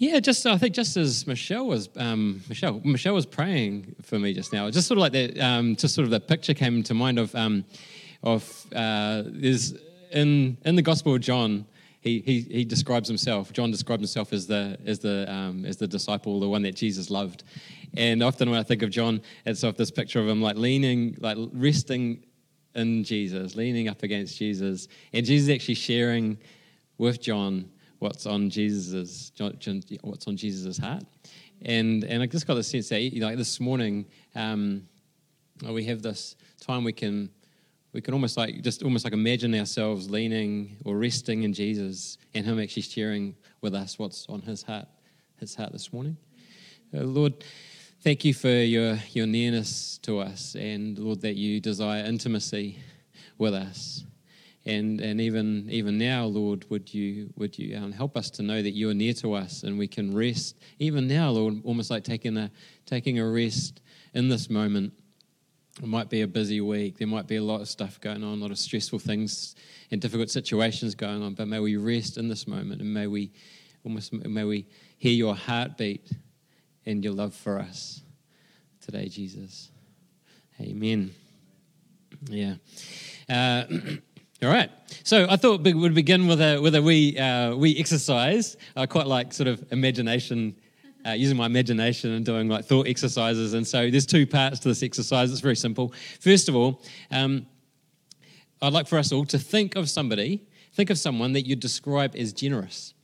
Yeah, just I think just as Michelle was um, Michelle Michelle was praying for me just now, just sort of like that, um, just sort of the picture came to mind of um, of uh, in in the Gospel of John. He, he, he describes himself. John describes himself as the as the um, as the disciple, the one that Jesus loved. And often when I think of John, it's of this picture of him like leaning, like resting in Jesus, leaning up against Jesus, and Jesus actually sharing with John what's on Jesus's what's on Jesus's heart. And and I just got the sense that you know, like this morning, um, we have this time we can we can almost like just almost like imagine ourselves leaning or resting in Jesus and Him actually sharing with us what's on His heart, His heart this morning. Uh, Lord, thank you for your your nearness to us, and Lord that you desire intimacy with us. And, and even, even now, Lord, would you, would you um, help us to know that you are near to us and we can rest, even now, Lord, almost like taking a, taking a rest in this moment. It might be a busy week. There might be a lot of stuff going on, a lot of stressful things and difficult situations going on. But may we rest in this moment and may we almost may we hear your heartbeat and your love for us today, Jesus. Amen. Yeah. Uh, All right. So I thought we would begin with a with a wee uh, wee exercise. I quite like sort of imagination, uh, using my imagination and doing like thought exercises. And so there's two parts to this exercise. It's very simple. First of all, um, I'd like for us all to think of somebody, think of someone that you describe as generous.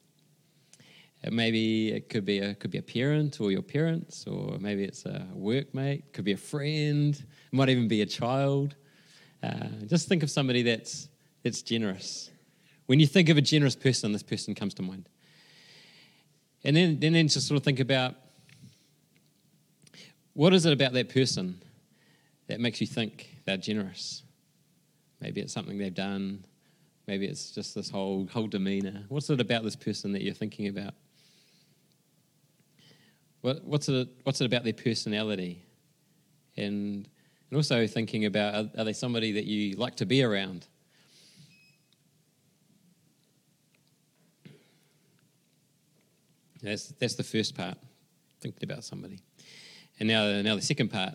Uh, maybe it could be a could be a parent or your parents, or maybe it's a workmate, could be a friend, might even be a child. Uh, just think of somebody that's it's generous. When you think of a generous person, this person comes to mind. And then, then, then just sort of think about what is it about that person that makes you think they're generous? Maybe it's something they've done. Maybe it's just this whole, whole demeanor. What's it about this person that you're thinking about? What, what's, it, what's it about their personality? And, and also thinking about are, are they somebody that you like to be around? That's, that's the first part, thinking about somebody. And now, now the second part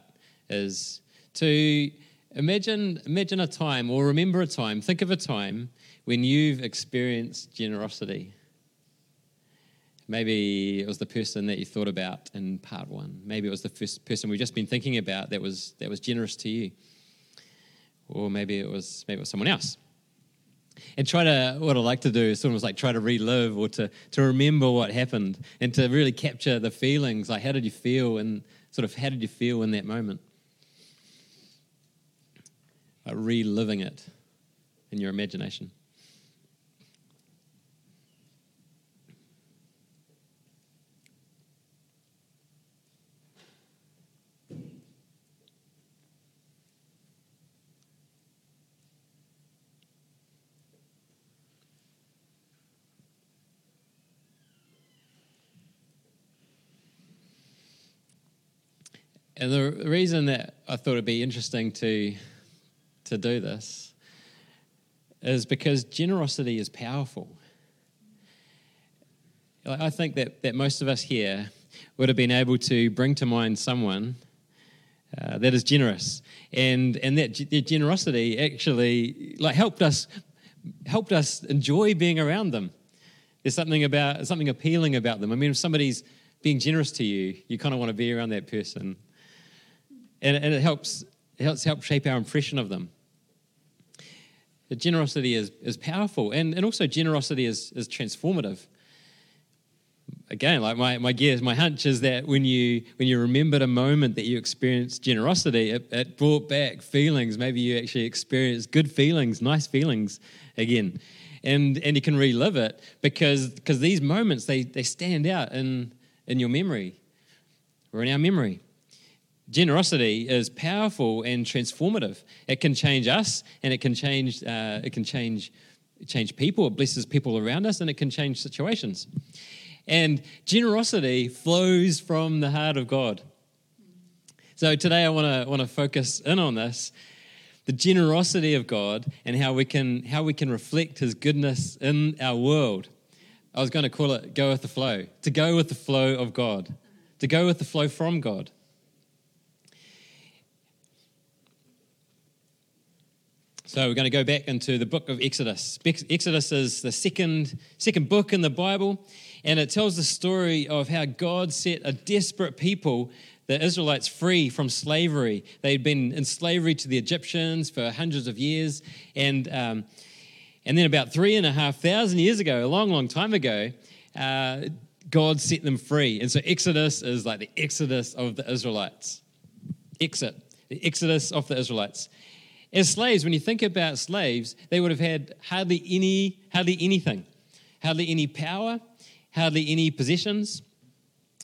is to imagine, imagine a time or remember a time, think of a time when you've experienced generosity. Maybe it was the person that you thought about in part one. Maybe it was the first person we've just been thinking about that was, that was generous to you. Or maybe it was maybe it was someone else and try to what I like to do is sort of like try to relive or to to remember what happened and to really capture the feelings. Like how did you feel and sort of how did you feel in that moment? Like reliving it in your imagination. And the reason that I thought it'd be interesting to, to do this is because generosity is powerful. I think that, that most of us here would have been able to bring to mind someone uh, that is generous, and and that their generosity actually like helped us helped us enjoy being around them. There's something about something appealing about them. I mean, if somebody's being generous to you, you kind of want to be around that person and, and it helps it helps help shape our impression of them. The generosity is, is powerful, and, and also generosity is, is transformative. Again, like my, my guess, my hunch is that when you when you remembered a moment that you experienced generosity, it, it brought back feelings. Maybe you actually experienced good feelings, nice feelings again. And and you can relive it because because these moments they, they stand out in in your memory or in our memory. Generosity is powerful and transformative. It can change us, and it can change. Uh, it can change change people. It blesses people around us, and it can change situations. And generosity flows from the heart of God. So today, I want to want to focus in on this, the generosity of God, and how we can how we can reflect His goodness in our world I was going to call it go with the flow, to go with the flow of God, to go with the flow from God. So we're going to go back into the book of Exodus. Exodus is the second, second book in the Bible, and it tells the story of how God set a desperate people, the Israelites, free from slavery. They'd been in slavery to the Egyptians for hundreds of years, and um, and then about three and a half thousand years ago, a long, long time ago, uh, God set them free. And so Exodus is like the Exodus of the Israelites. Exit, the Exodus of the Israelites. As slaves, when you think about slaves, they would have had hardly any, hardly anything, hardly any power, hardly any possessions.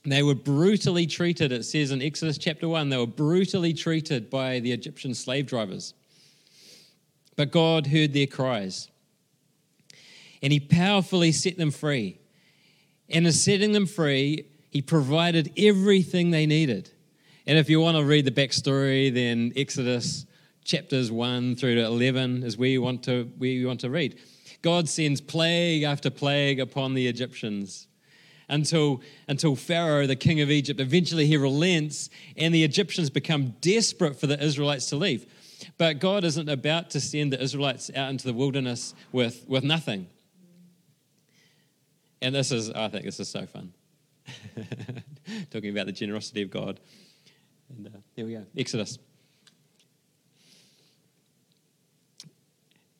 They were brutally treated, it says in Exodus chapter 1, they were brutally treated by the Egyptian slave drivers. But God heard their cries, and He powerfully set them free. And in setting them free, He provided everything they needed. And if you want to read the backstory, then Exodus chapters 1 through to 11 is where you want to, where you want to read. God sends plague after plague upon the Egyptians until, until Pharaoh, the king of Egypt, eventually he relents and the Egyptians become desperate for the Israelites to leave. But God isn't about to send the Israelites out into the wilderness with, with nothing. And this is, I think this is so fun. Talking about the generosity of God. And uh, here we go Exodus.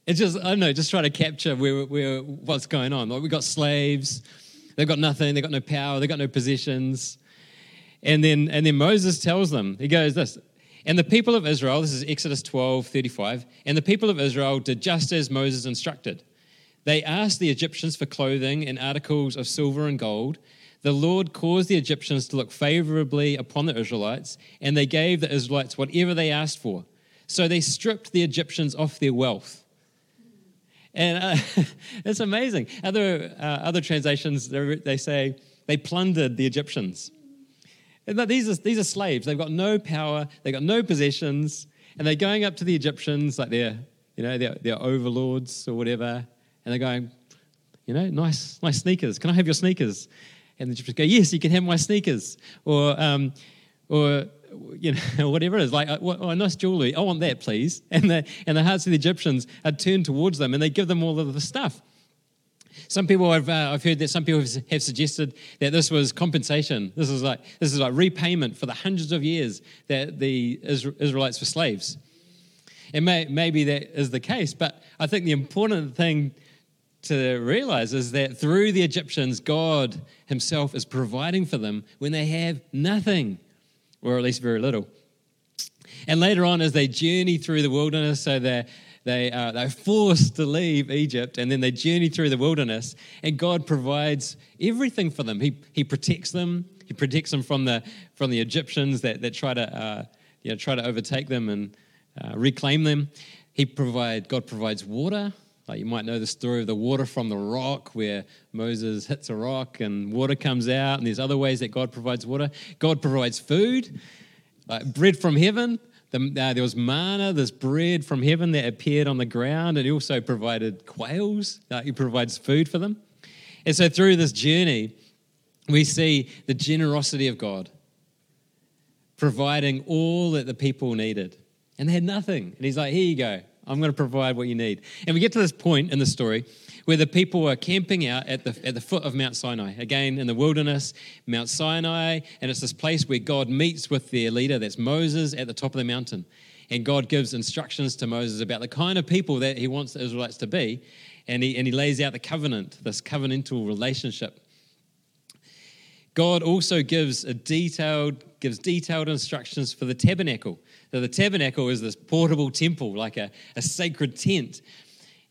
It's just, I don't know, just try to capture where, where, what's going on. Like we've got slaves, they've got nothing, they've got no power, they've got no possessions. And then, and then Moses tells them, he goes this, and the people of Israel, this is Exodus 12, 35, and the people of Israel did just as Moses instructed. They asked the Egyptians for clothing and articles of silver and gold. The Lord caused the Egyptians to look favorably upon the Israelites, and they gave the Israelites whatever they asked for. So they stripped the Egyptians off their wealth and uh, it's amazing. Other, uh, other translations, they say they plundered the Egyptians. And these are, these are slaves. They've got no power, they've got no possessions, and they're going up to the Egyptians like they're, you know, they're, they're overlords or whatever, and they're going, you know, nice, nice sneakers. Can I have your sneakers? And the Egyptians go, yes, you can have my sneakers. Or, um, or you know, whatever it is, like, oh, nice jewelry, I want that, please. And the, and the hearts of the Egyptians are turned towards them and they give them all of the stuff. Some people have uh, I've heard that some people have suggested that this was compensation. This is like this is like repayment for the hundreds of years that the Israelites were slaves. And may, maybe that is the case, but I think the important thing to realize is that through the Egyptians, God Himself is providing for them when they have nothing or at least very little. And later on, as they journey through the wilderness, so they're, they, uh, they're forced to leave Egypt and then they journey through the wilderness, and God provides everything for them. He, he protects them, He protects them from the, from the Egyptians that, that try, to, uh, you know, try to overtake them and uh, reclaim them. He provide, God provides water like you might know the story of the water from the rock, where Moses hits a rock and water comes out, and there's other ways that God provides water. God provides food, like bread from heaven. The, uh, there was manna, this bread from heaven that appeared on the ground, and He also provided quails. He provides food for them. And so through this journey, we see the generosity of God providing all that the people needed. And they had nothing. And He's like, here you go. I'm going to provide what you need. And we get to this point in the story where the people are camping out at the, at the foot of Mount Sinai, again in the wilderness, Mount Sinai, and it's this place where God meets with their leader, that's Moses, at the top of the mountain. And God gives instructions to Moses about the kind of people that he wants the Israelites to be. And he, and he lays out the covenant, this covenantal relationship. God also gives a detailed, gives detailed instructions for the tabernacle. So the tabernacle is this portable temple, like a, a sacred tent.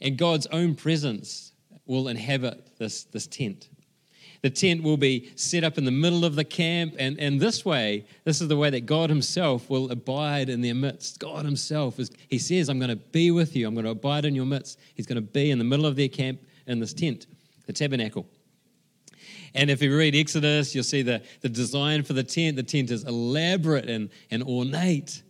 And God's own presence will inhabit this, this tent. The tent will be set up in the middle of the camp, and, and this way, this is the way that God Himself will abide in their midst. God Himself is, He says, I'm going to be with you, I'm going to abide in your midst. He's going to be in the middle of their camp in this tent, the tabernacle. And if you read Exodus, you'll see the, the design for the tent. The tent is elaborate and, and ornate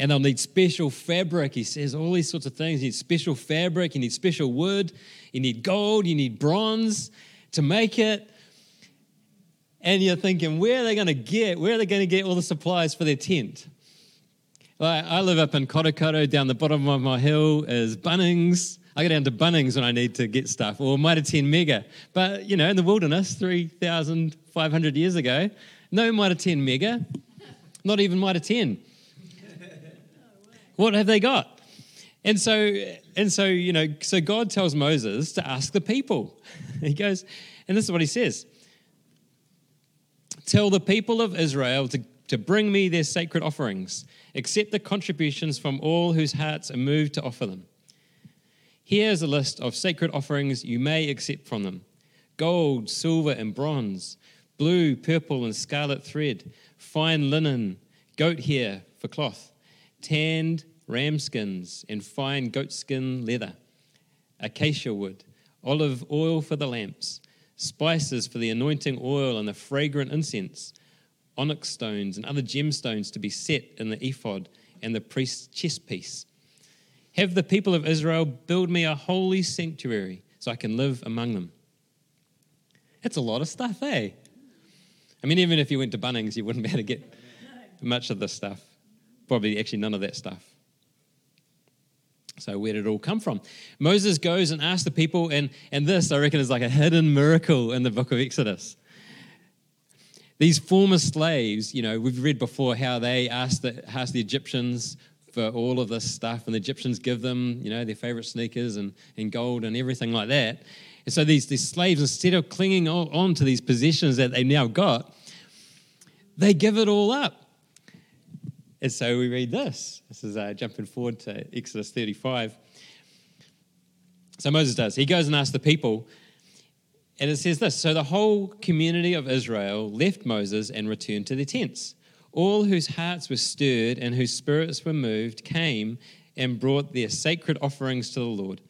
and they'll need special fabric. He says all these sorts of things. You need special fabric, you need special wood, you need gold, you need bronze to make it. And you're thinking, where are they going to get? Where are they going to get all the supplies for their tent? Like, I live up in Korokoro. Down the bottom of my hill is Bunnings. I go down to Bunnings when I need to get stuff, or Mitre 10 Mega. But, you know, in the wilderness 3,500 years ago, no Mitre 10 Mega, not even Mitre 10. What have they got? And so, and so, you know, so God tells Moses to ask the people. He goes, and this is what he says. Tell the people of Israel to, to bring me their sacred offerings, accept the contributions from all whose hearts are moved to offer them. Here's a list of sacred offerings you may accept from them. Gold, silver, and bronze, blue, purple, and scarlet thread, fine linen, goat hair for cloth, tanned ram skins, and fine goatskin leather, acacia wood, olive oil for the lamps, spices for the anointing oil and the fragrant incense, onyx stones and other gemstones to be set in the ephod and the priest's chest piece. Have the people of Israel build me a holy sanctuary so I can live among them. That's a lot of stuff, eh? I mean, even if you went to Bunnings, you wouldn't be able to get much of this stuff. Probably actually none of that stuff. So, where did it all come from? Moses goes and asks the people, and, and this, I reckon, is like a hidden miracle in the book of Exodus. These former slaves, you know, we've read before how they asked the, asked the Egyptians for all of this stuff, and the Egyptians give them, you know, their favorite sneakers and, and gold and everything like that. And so these, these slaves, instead of clinging on, to these possessions that they now got, they give it all up. And so we read this. This is uh, jumping forward to Exodus 35. So Moses does. He goes and asks the people, and it says this So the whole community of Israel left Moses and returned to their tents. All whose hearts were stirred and whose spirits were moved came and brought their sacred offerings to the Lord.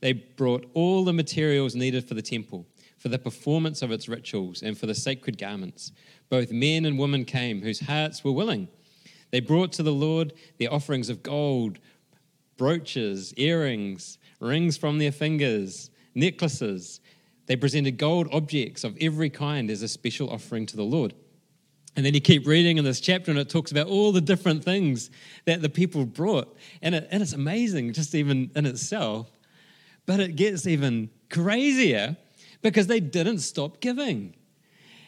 They brought all the materials needed for the temple, for the performance of its rituals, and for the sacred garments. Both men and women came whose hearts were willing they brought to the Lord their offerings of gold, brooches, earrings, rings from their fingers, necklaces. They presented gold objects of every kind as a special offering to the Lord. And then you keep reading in this chapter, and it talks about all the different things that the people brought. And, it, and it's amazing, just even in itself. But it gets even crazier because they didn't stop giving.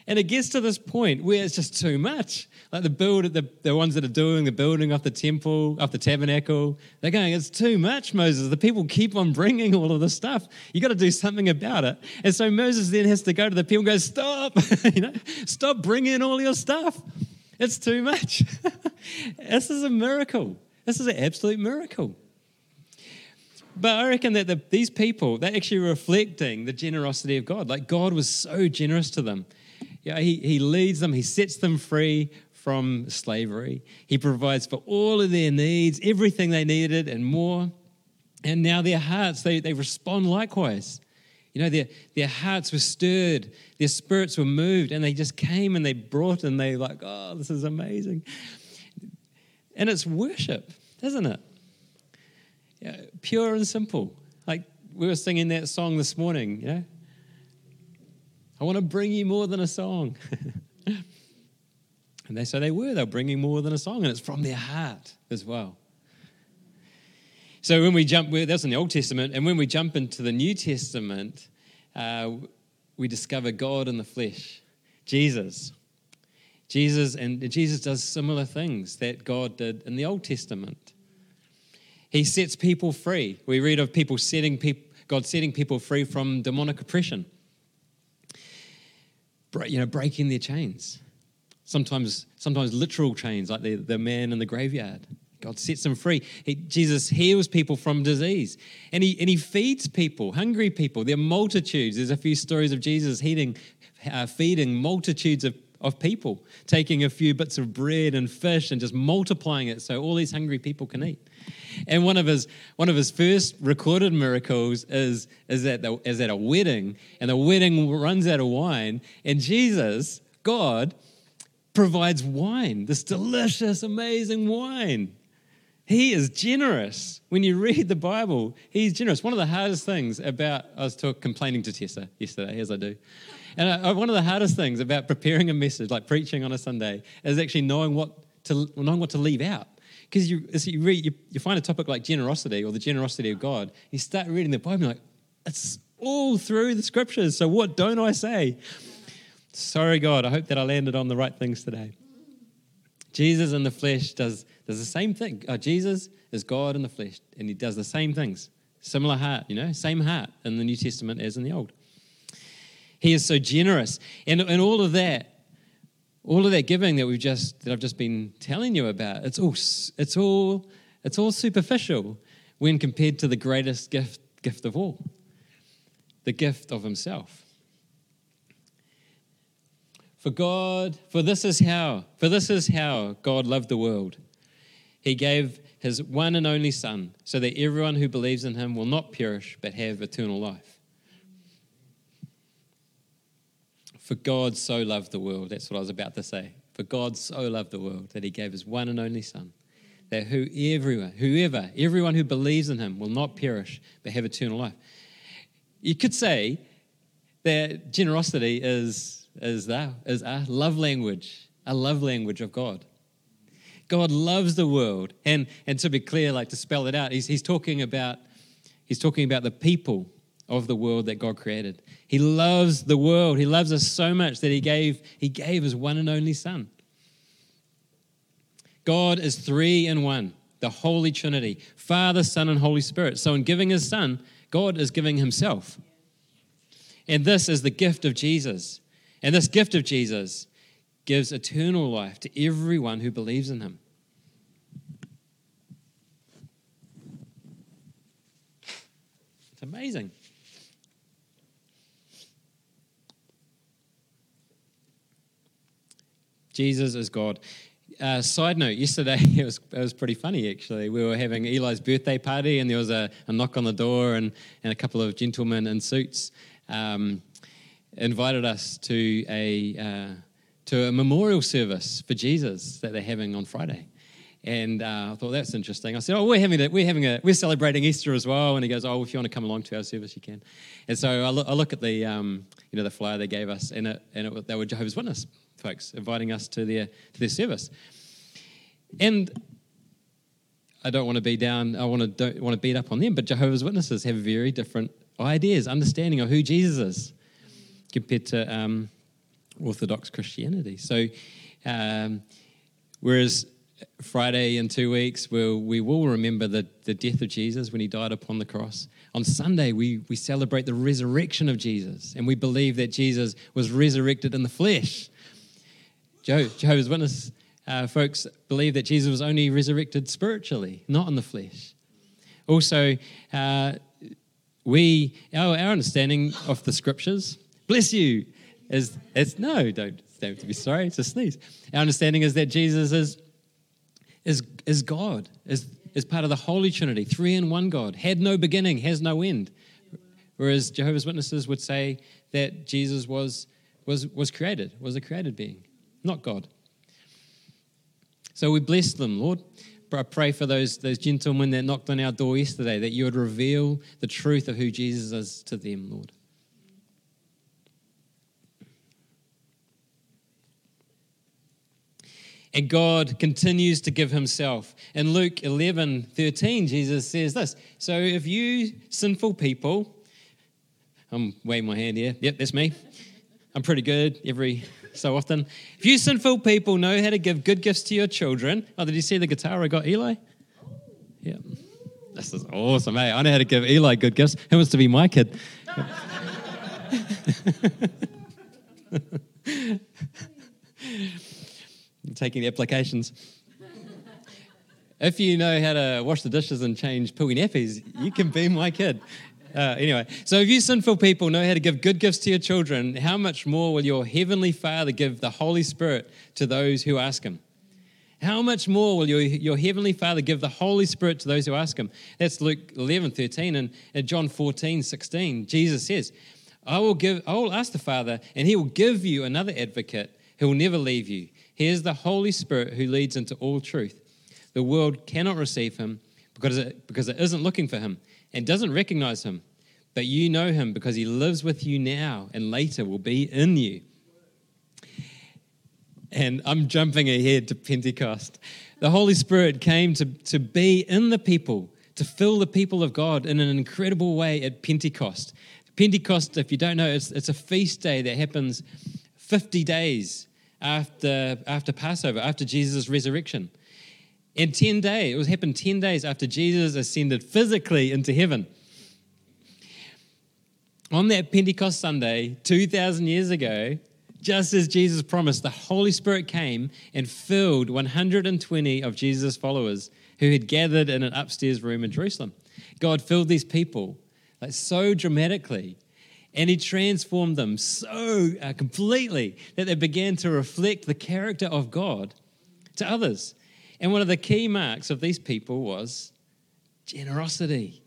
And it gets to this point where it's just too much. Like the build, the, the ones that are doing the building of the temple, of the tabernacle, they're going, it's too much, Moses. The people keep on bringing all of this stuff. You got to do something about it. And so Moses then has to go to the people and go, stop, you know, stop bringing all your stuff. It's too much. this is a miracle. This is an absolute miracle. But I reckon that the, these people, they're actually reflecting the generosity of God. Like God was so generous to them. Yeah, he, he leads them, he sets them free from slavery. He provides for all of their needs, everything they needed, and more. And now their hearts, they, they respond likewise. You know, their, their hearts were stirred, their spirits were moved, and they just came and they brought and they like, oh, this is amazing. And it's worship, isn't it? Yeah, pure and simple. Like we were singing that song this morning, you know, I want to bring you more than a song. and they so they were, they were bringing more than a song, and it's from their heart as well. So when we jump, that's in the Old Testament, and when we jump into the New Testament, uh, we discover God in the flesh, Jesus. Jesus and Jesus does similar things that God did in the Old Testament. He sets people free. We read of people setting people, God setting people free from demonic oppression you know, breaking their chains. Sometimes, sometimes literal chains, like the, the man in the graveyard. God sets them free. He, Jesus heals people from disease. And he, and he feeds people, hungry people. There are multitudes. There's a few stories of Jesus eating, uh, feeding multitudes of, of people, taking a few bits of bread and fish and just multiplying it so all these hungry people can eat. And one of his one of his first recorded miracles is is at the, is at a wedding, and the wedding runs out of wine, and Jesus, God, provides wine, this delicious, amazing wine He is generous. When you read the Bible, he's generous. One of the hardest things about, I was talk, complaining to Tessa yesterday, as I do. And I, one of the hardest things about preparing a message, like preaching on a Sunday, is actually knowing what to, knowing what to leave out. Because you, you, read, you, you, find a topic like generosity or the generosity of God, you start reading the Bible, You are like, it's all through the scriptures. So what don't I say? Sorry, God, I hope that I landed on the right things today. Jesus in the flesh does, does the same thing. Oh, Jesus is God in the flesh, and he does the same things. Similar heart, you know, same heart in the New Testament as in the Old. He is so generous. And, and all of that, all of that giving that we've just that I've just been telling you about, it's all it's all it's all superficial when compared to the greatest gift gift of all. The gift of himself. For God, for this is how, for this is how God loved the world. He gave his one and only Son, so that everyone who believes in him will not perish but have eternal life. For God so loved the world. That's what I was about to say. For God so loved the world that he gave his one and only Son, that who everyone, whoever, everyone who believes in him will not perish but have eternal life. You could say that generosity is, is, the, is a love language, a love language of God. God loves the world. And, and to be clear, like to spell it out, he's, he's talking about he's talking about the people of the world that God created. He loves the world. He loves us so much that he gave, he gave his one and only Son. God is three in one, the Holy Trinity Father, Son, and Holy Spirit. So, in giving his Son, God is giving himself. And this is the gift of Jesus. And this gift of Jesus gives eternal life to everyone who believes in him. It's amazing. Jesus is God. Uh, side note, yesterday it was, it was pretty funny actually. We were having Eli's birthday party and there was a, a knock on the door and, and a couple of gentlemen in suits um, invited us to a, uh, to a memorial service for Jesus that they're having on Friday. And uh, I thought that's interesting. I said, "Oh, we're having a, we're having a, we're celebrating Easter as well." And he goes, "Oh, if you want to come along to our service, you can." And so I look, I look at the, um, you know, the flyer they gave us, and it, and it, they were Jehovah's Witness folks, inviting us to their, to their service. And I don't want to be down, I want to, don't want to beat up on them, but Jehovah's Witnesses have very different ideas, understanding of who Jesus is compared to um, Orthodox Christianity. So, um, whereas Friday in two weeks, we'll, we will remember the, the death of Jesus when he died upon the cross. On Sunday, we, we celebrate the resurrection of Jesus, and we believe that Jesus was resurrected in the flesh. Jehovah's Witness uh, folks believe that Jesus was only resurrected spiritually, not in the flesh. Also, uh, we our, our understanding of the scriptures, bless you, is, is no, don't, don't be sorry, it's a sneeze. Our understanding is that Jesus is, is, is God, is, is part of the Holy Trinity, three in one God, had no beginning, has no end. Whereas Jehovah's Witnesses would say that Jesus was, was, was created, was a created being not God. So we bless them, Lord. I pray for those, those gentlemen that knocked on our door yesterday that you would reveal the truth of who Jesus is to them, Lord. And God continues to give himself. In Luke 11 13, Jesus says this So if you sinful people, I'm waving my hand here. Yep, that's me. I'm pretty good every so often. If you sinful people know how to give good gifts to your children, oh, did you see the guitar I got Eli? Yeah. This is awesome, hey. I know how to give Eli good gifts. Who wants to be my kid? taking the applications. If you know how to wash the dishes and change pooey nappies, you can be my kid. Uh, anyway, so if you sinful people know how to give good gifts to your children, how much more will your heavenly Father give the Holy Spirit to those who ask Him? How much more will your, your heavenly Father give the Holy Spirit to those who ask Him? That's Luke 11, 13. And at John 14, 16, Jesus says, I will, give, I will ask the Father, and He will give you another advocate who will never leave you. He is the Holy Spirit who leads into all truth. The world cannot receive him because it, because it isn't looking for him and doesn't recognize him. But you know him because he lives with you now and later will be in you. And I'm jumping ahead to Pentecost. The Holy Spirit came to, to be in the people, to fill the people of God in an incredible way at Pentecost. Pentecost, if you don't know, it's, it's a feast day that happens 50 days after, after Passover, after Jesus' resurrection. And 10 days, it was happened 10 days after Jesus ascended physically into heaven. On that Pentecost Sunday, 2,000 years ago, just as Jesus promised, the Holy Spirit came and filled 120 of Jesus' followers who had gathered in an upstairs room in Jerusalem. God filled these people like so dramatically and he transformed them so uh, completely that they began to reflect the character of God to others. And one of the key marks of these people was generosity.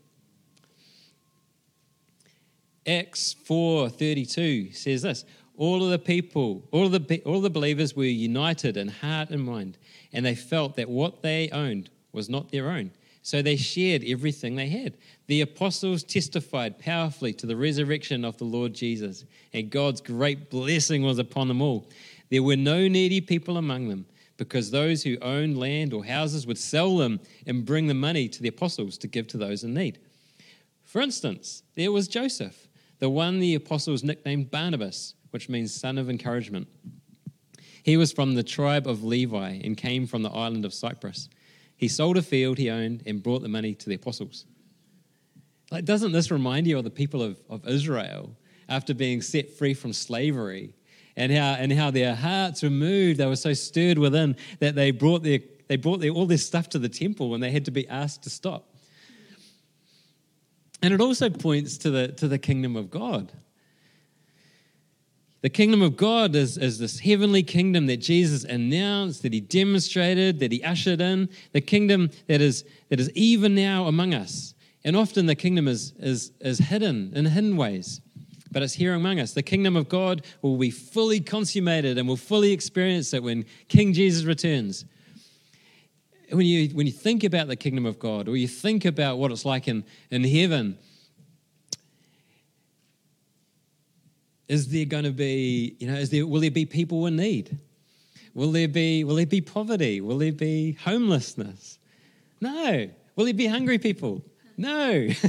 Acts 4:32 says this, all of the people, all of the all of the believers were united in heart and mind, and they felt that what they owned was not their own. So they shared everything they had. The apostles testified powerfully to the resurrection of the Lord Jesus, and God's great blessing was upon them all. There were no needy people among them, because those who owned land or houses would sell them and bring the money to the apostles to give to those in need. For instance, there was Joseph, the one the apostles nicknamed Barnabas, which means son of encouragement. He was from the tribe of Levi and came from the island of Cyprus. He sold a field he owned and brought the money to the apostles. Like, doesn't this remind you of the people of, of Israel after being set free from slavery and how, and how their hearts were moved. They were so stirred within that they brought, their, they brought their, all their stuff to the temple and they had to be asked to stop. And it also points to the, to the kingdom of God. The kingdom of God is, is this heavenly kingdom that Jesus announced, that he demonstrated, that he ushered in, the kingdom that is, that is even now among us. And often the kingdom is, is, is hidden in hidden ways but it's here among us. The kingdom of God will be fully consummated and we'll fully experience it when King Jesus returns. When you, when you think about the kingdom of God or you think about what it's like in, in heaven, is there going to be, you know, is there, will there be people in need? Will there be, will there be poverty? Will there be homelessness? No. Will there be hungry people? No.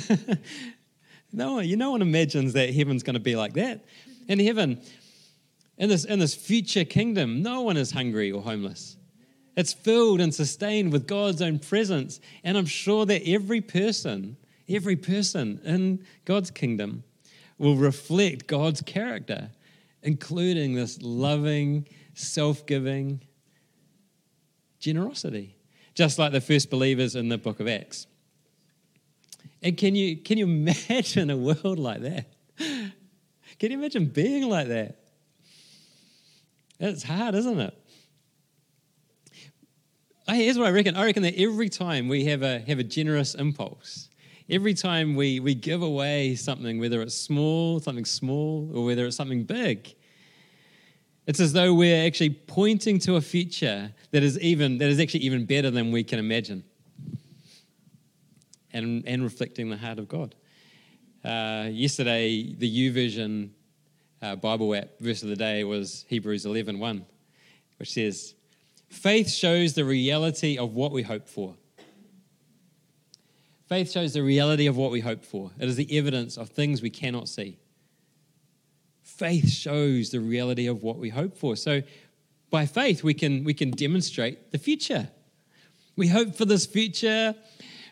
No you no one imagines that heaven's going to be like that. In heaven, in this, in this future kingdom, no one is hungry or homeless. It's filled and sustained with God's own presence. And I'm sure that every person, every person in God's kingdom will reflect God's character, including this loving, self giving generosity, just like the first believers in the book of Acts. And can you, can you imagine a world like that? Can you imagine being like that? It's hard, isn't it? Here's what I reckon. I reckon that every time we have a, have a generous impulse, every time we, we give away something, whether it's small, something small, or whether it's something big, it's as though we're actually pointing to a future that is even that is actually even better than we can imagine and, and reflecting the heart of God. Uh, yesterday, the YouVersion uh, Bible app verse of the day was Hebrews 11 1, which says, Faith shows the reality of what we hope for. Faith shows the reality of what we hope for. It is the evidence of things we cannot see. Faith shows the reality of what we hope for. So, by faith, we can, we can demonstrate the future. We hope for this future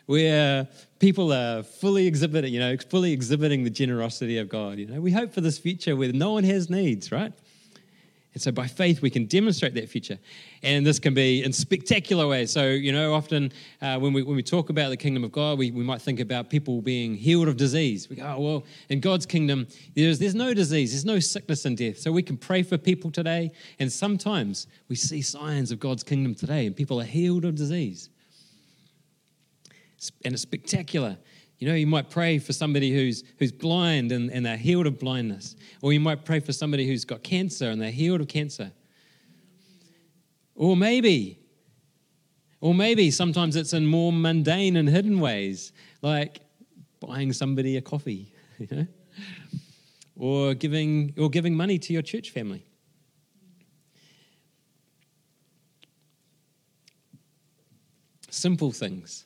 where people are fully exhibiting, you know, fully exhibiting the generosity of God. You know, we hope for this future where no one has needs, right? And so by faith, we can demonstrate that future. And this can be in spectacular ways. So, you know, often uh, when, we, when we talk about the kingdom of God, we, we might think about people being healed of disease. We go, oh, well, in God's kingdom, there's, there's no disease, there's no sickness and death. So we can pray for people today. And sometimes we see signs of God's kingdom today, and people are healed of disease and it's spectacular. You know, you might pray for somebody who's, who's blind and, and they're healed of blindness. Or you might pray for somebody who's got cancer and they're healed of cancer. Or maybe, Or maybe sometimes it's in more mundane and hidden ways, like buying somebody a coffee, you know, or giving or giving money to your church family. Simple things,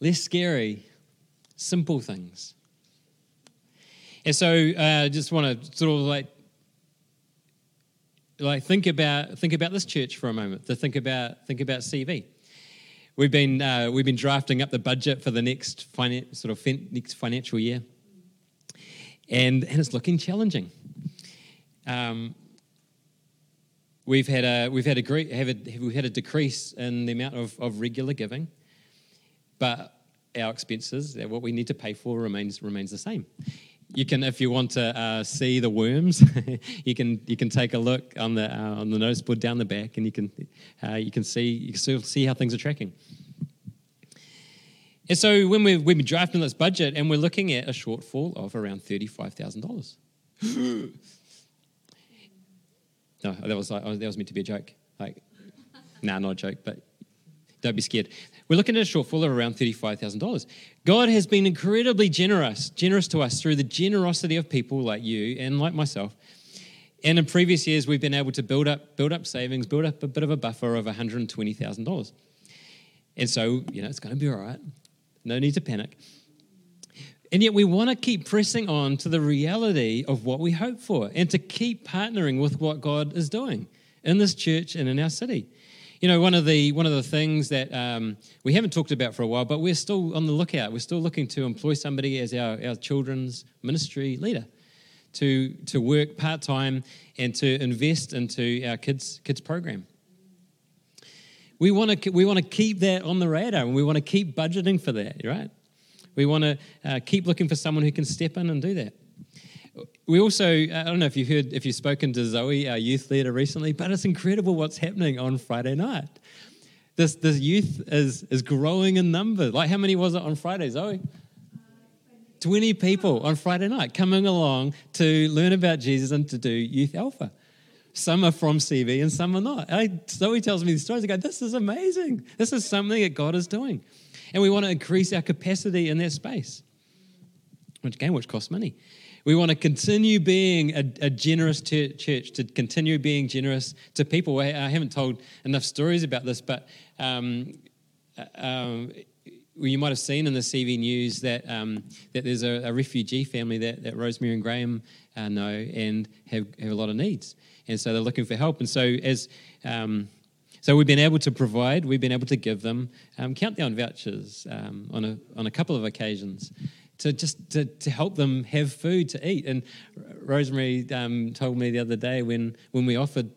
less scary, simple things. And so I uh, just want to sort of like like think about think about this church for a moment. To think about think about CV. We've been uh, we've been drafting up the budget for the next finan- sort of fin- next financial year, and and it's looking challenging. Um, we've had a we've had a great have a, we've had a decrease in the amount of, of regular giving, but our expenses, what we need to pay for, remains remains the same you can, if you want to uh, see the worms, you can you can take a look on the uh, on the notice board down the back, and you can uh, you can see you can see how things are tracking. And so when we've, we've been drafting this budget, and we're looking at a shortfall of around thirty five thousand dollars. No, that was like, that was meant to be a joke. Like, nah, not a joke, but don't be scared. We're looking at a shortfall of around $35,000. God has been incredibly generous, generous to us through the generosity of people like you and like myself. And in previous years, we've been able to build up, build up savings, build up a bit of a buffer of $120,000. And so, you know, it's going to be all right. No need to panic. And yet, we want to keep pressing on to the reality of what we hope for and to keep partnering with what God is doing in this church and in our city. You know, one of the one of the things that um, we haven't talked about for a while, but we're still on the lookout. We're still looking to employ somebody as our, our children's ministry leader to to work part time and to invest into our kids kids program. We want to we want to keep that on the radar, and we want to keep budgeting for that. Right? We want to uh, keep looking for someone who can step in and do that. We also, uh, I don't know if you've heard, if you've spoken to Zoe, our youth leader, recently, but it's incredible what's happening on Friday night. This, this youth is, is growing in number. Like, how many was it on Friday, Zoe? 20 people on Friday night coming along to learn about Jesus and to do Youth Alpha. Some are from CV and some are not. I, Zoe tells me these stories. I go, this is amazing. This is something that God is doing. And we want to increase our capacity in that space, which, again, which costs money. We want to continue being a, a generous church, to continue being generous to people. I, haven't told enough stories about this, but um, uh, um, you might have seen in the CV news that um, that there's a, a, refugee family that, that Rosemary and Graham uh, know and have, have a lot of needs, and so they're looking for help. And so as um, so we've been able to provide, we've been able to give them um, countdown vouchers um, on a on a couple of occasions, to just to, to help them have food to eat. And Rosemary um, told me the other day when when we offered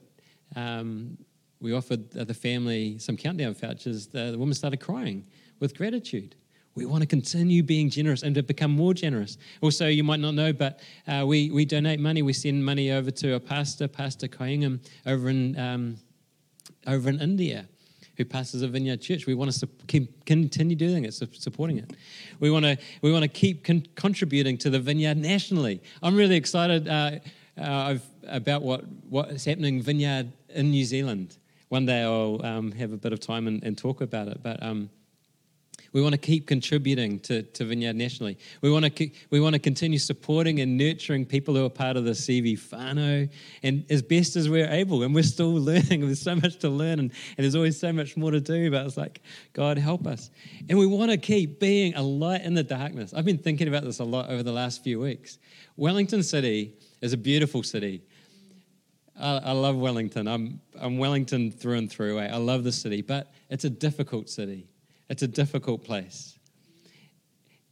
um, we offered the family some countdown vouchers, the, the woman started crying with gratitude. We want to continue being generous and to become more generous. Also, you might not know, but uh, we, we donate money. We send money over to a pastor, Pastor Koingam, over in, um, over in India who pastors a vineyard church. We want to keep, continue doing it, supporting it. We want to we want to keep con- contributing to the vineyard nationally. I'm really excited uh, uh, about what what is happening vineyard in New Zealand. One day I'll um, have a bit of time and, and talk about it, but. Um, we want to keep contributing to, to Vineyard nationally. We want to we want to continue supporting and nurturing people who are part of the CV whānau and as best as we're able. And we're still learning. There's so much to learn and, and there's always so much more to do. But it's like, God, help us. And we want to keep being a light in the darkness. I've been thinking about this a lot over the last few weeks. Wellington City is a beautiful city. I, I love Wellington. I'm, I'm Wellington through and through. Eh? I love the city, but it's a difficult city. It's a difficult place.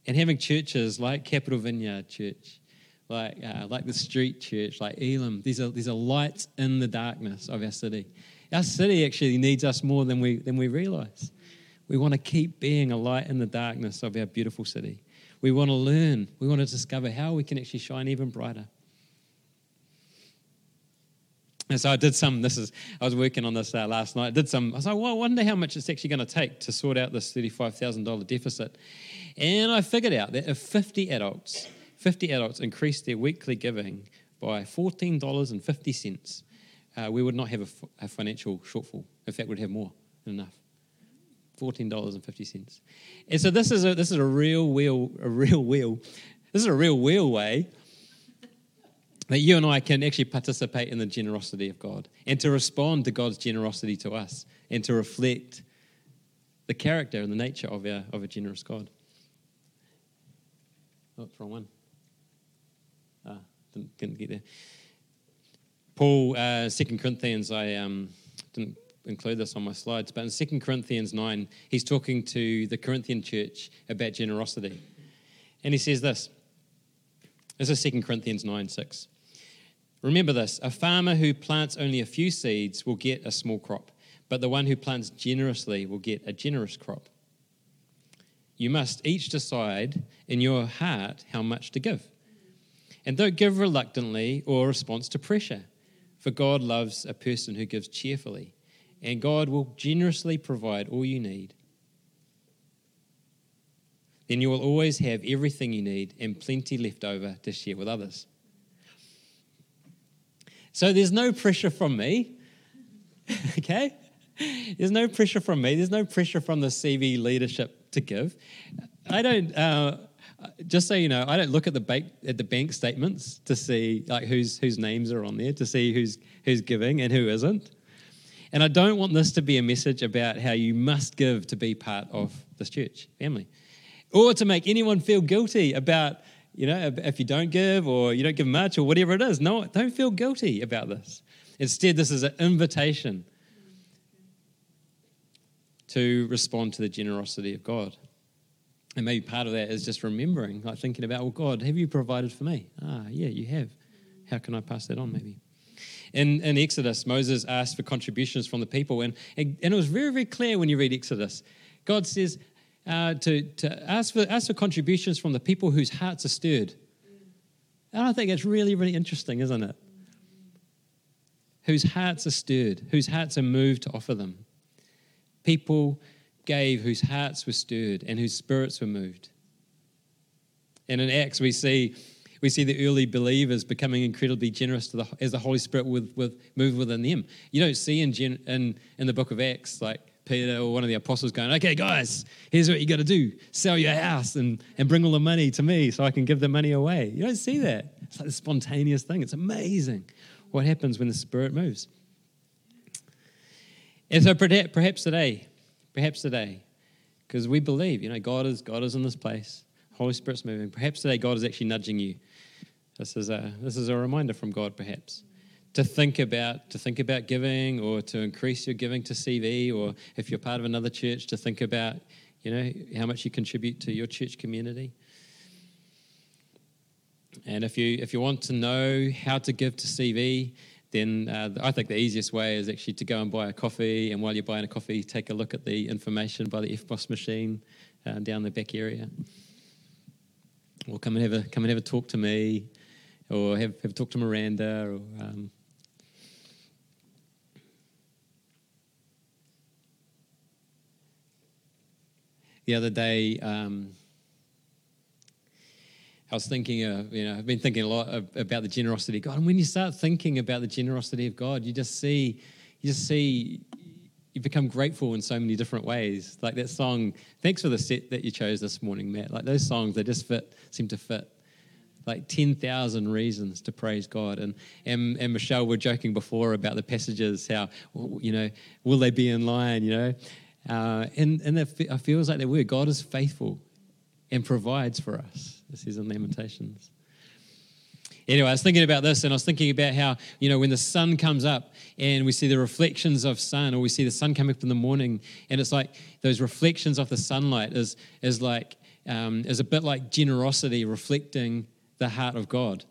And having churches like Capital Vineyard Church, like, uh, like the Street Church, like Elim, these are, these are lights in the darkness of our city. Our city actually needs us more than we, than we realize. We want to keep being a light in the darkness of our beautiful city. We want to learn, we want to discover how we can actually shine even brighter. And so I did some, this is, I was working on this uh, last night. I did some, I was like, well, I wonder how much it's actually going to take to sort out this $35,000 deficit. And I figured out that if 50 adults, 50 adults increased their weekly giving by $14.50, uh, we would not have a, a, financial shortfall. In fact, we'd have more than enough. fourteen dollars and fifty cents. And so this is a this is a real wheel a real wheel. This is a real wheel way that you and I can actually participate in the generosity of God and to respond to God's generosity to us and to reflect the character and the nature of, our, of a generous God. Oh, wrong one. Ah, didn't, didn't get there. Paul, uh, 2 Corinthians, I um, didn't include this on my slides, but in 2 Corinthians 9, he's talking to the Corinthian church about generosity. And he says this. This is 2 Corinthians 9 6. Remember this a farmer who plants only a few seeds will get a small crop, but the one who plants generously will get a generous crop. You must each decide in your heart how much to give. And don't give reluctantly or response to pressure, for God loves a person who gives cheerfully, and God will generously provide all you need. Then you will always have everything you need and plenty left over to share with others. So there's no pressure from me, okay? There's no pressure from me. There's no pressure from the CV leadership to give. I don't. Uh, just so you know, I don't look at the bank at the bank statements to see like whose whose names are on there to see who's who's giving and who isn't. And I don't want this to be a message about how you must give to be part of this church family, or to make anyone feel guilty about you know, if you don't give or you don't give much or whatever it is. No, don't feel guilty about this. Instead, this is an invitation to respond to the generosity of God. And maybe part of that is just remembering, like thinking about, well, God, have you provided for me? Ah, yeah, you have. How can I pass that on, maybe? In, in Exodus, Moses asked for contributions from the people, and, and, and it was very, very clear when you read Exodus. God says, uh, to, to ask, for, ask for contributions from the people whose hearts are stirred. And I think it's really, really interesting, isn't it? Whose hearts are stirred, whose hearts are moved to offer them. People gave whose hearts were stirred and whose spirits were moved. And in Acts, we see, we see the early believers becoming incredibly generous the, as the Holy Spirit moved within them. You don't see in, in, in the book of Acts, like, Peter or one of the apostles going, okay, guys, here's what you got to do sell your house and, and bring all the money to me so I can give the money away. You don't see that. It's like a spontaneous thing. It's amazing what happens when the Spirit moves. And so perhaps today, perhaps today, because we believe, you know, God is, God is in this place, Holy Spirit's moving. Perhaps today God is actually nudging you. This is a, this is a reminder from God, perhaps to think about to think about giving or to increase your giving to CV or if you're part of another church to think about you know how much you contribute to your church community. And if you if you want to know how to give to CV then uh, I think the easiest way is actually to go and buy a coffee. And while you're buying a coffee take a look at the information by the EFTPOS machine uh, down the back area. Or come and have a come and have a talk to me or have, have a talk to Miranda or um, the other day, um, I was thinking, of, you know, I've been thinking a lot of, about the generosity of God. And when you start thinking about the generosity of God, you just see, you just see, you become grateful in so many different ways. Like that song, thanks for the set that you chose this morning, Matt. Like those songs, they just fit, seem to fit. Like 10,000 reasons to praise God. And, and, and Michelle were joking before about the passages, how, you know, will they be in line, you know? Uh, and and it feels like that word God is faithful and provides for us. This is in Lamentations. Anyway, I was thinking about this and I was thinking about how, you know, when the sun comes up and we see the reflections of sun or we see the sun come up in the morning and it's like those reflections of the sunlight is, is like, um, is a bit like generosity reflecting the heart of God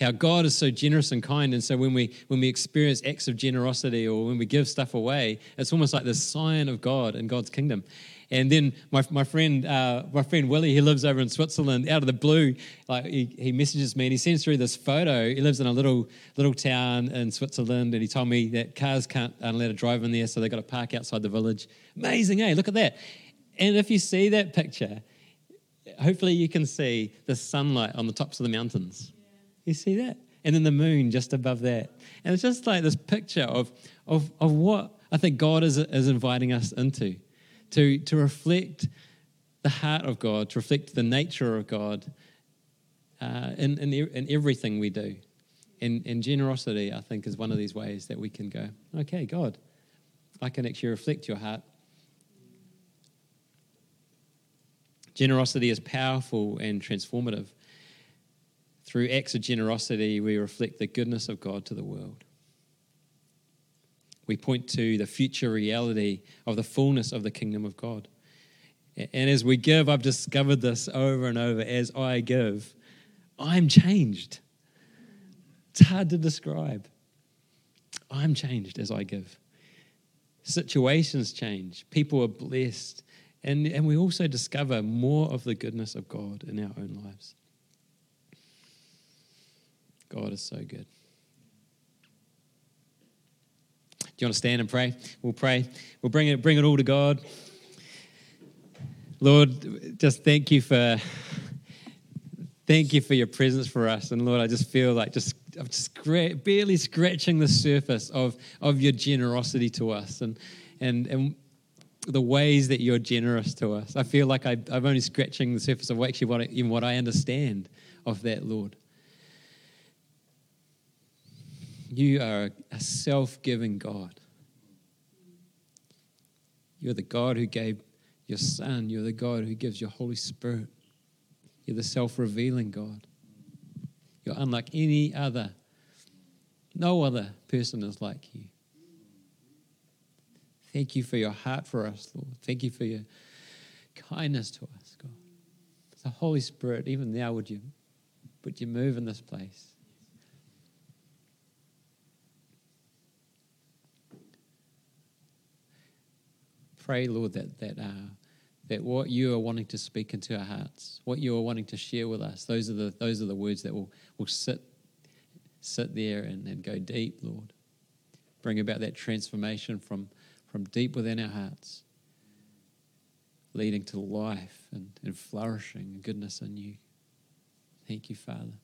how God is so generous and kind. And so when we when we experience acts of generosity or when we give stuff away, it's almost like the sign of God and God's kingdom. And then my, my friend uh, my friend Willie, he lives over in Switzerland. Out of the blue, like he, he messages me and he sends through this photo. He lives in a little little town in Switzerland, and he told me that cars can't aren't to drive in there, so they've got to park outside the village. Amazing, eh? Look at that. And if you see that picture, hopefully you can see the sunlight on the tops of the mountains. You see that? And then the moon just above that. And it's just like this picture of, of, of what I think God is, is inviting us into. to, to reflect the heart of God, to reflect the nature of God uh, in, in, in everything we do. And, and generosity, I think, is one of these ways that we can go, okay, God, I can actually reflect your heart. Generosity is powerful and transformative. Through acts of generosity, we reflect the goodness of God to the world. We point to the future reality of the fullness of the kingdom of God. And as we give, I've discovered this over and over as I give, I'm changed. It's hard to describe. I'm changed as I give. Situations change, people are blessed, and, and we also discover more of the goodness of God in our own lives. God is so good. Do you want to stand and pray? We'll pray. We'll bring it, bring it all to God. Lord, just thank you for thank you for your presence for us. And Lord, I just feel like just I'm just barely scratching the surface of, of your generosity to us and and and the ways that you're generous to us. I feel like I, am only scratching the surface of actually what I, even what I understand of that, Lord. You are a self-giving God. You're the God who gave your Son. You're the God who gives your Holy Spirit. You're the self revealing God. You're unlike any other. No other person is like you. Thank you for your heart for us, Lord. Thank you for your kindness to us, God. The Holy Spirit, even now, would you, would you move in this place? Pray, Lord, that that uh, that what you are wanting to speak into our hearts, what you are wanting to share with us, those are the those are the words that will will sit sit there and, and go deep, Lord. Bring about that transformation from from deep within our hearts, leading to life and, and flourishing and goodness in you. Thank you, Father.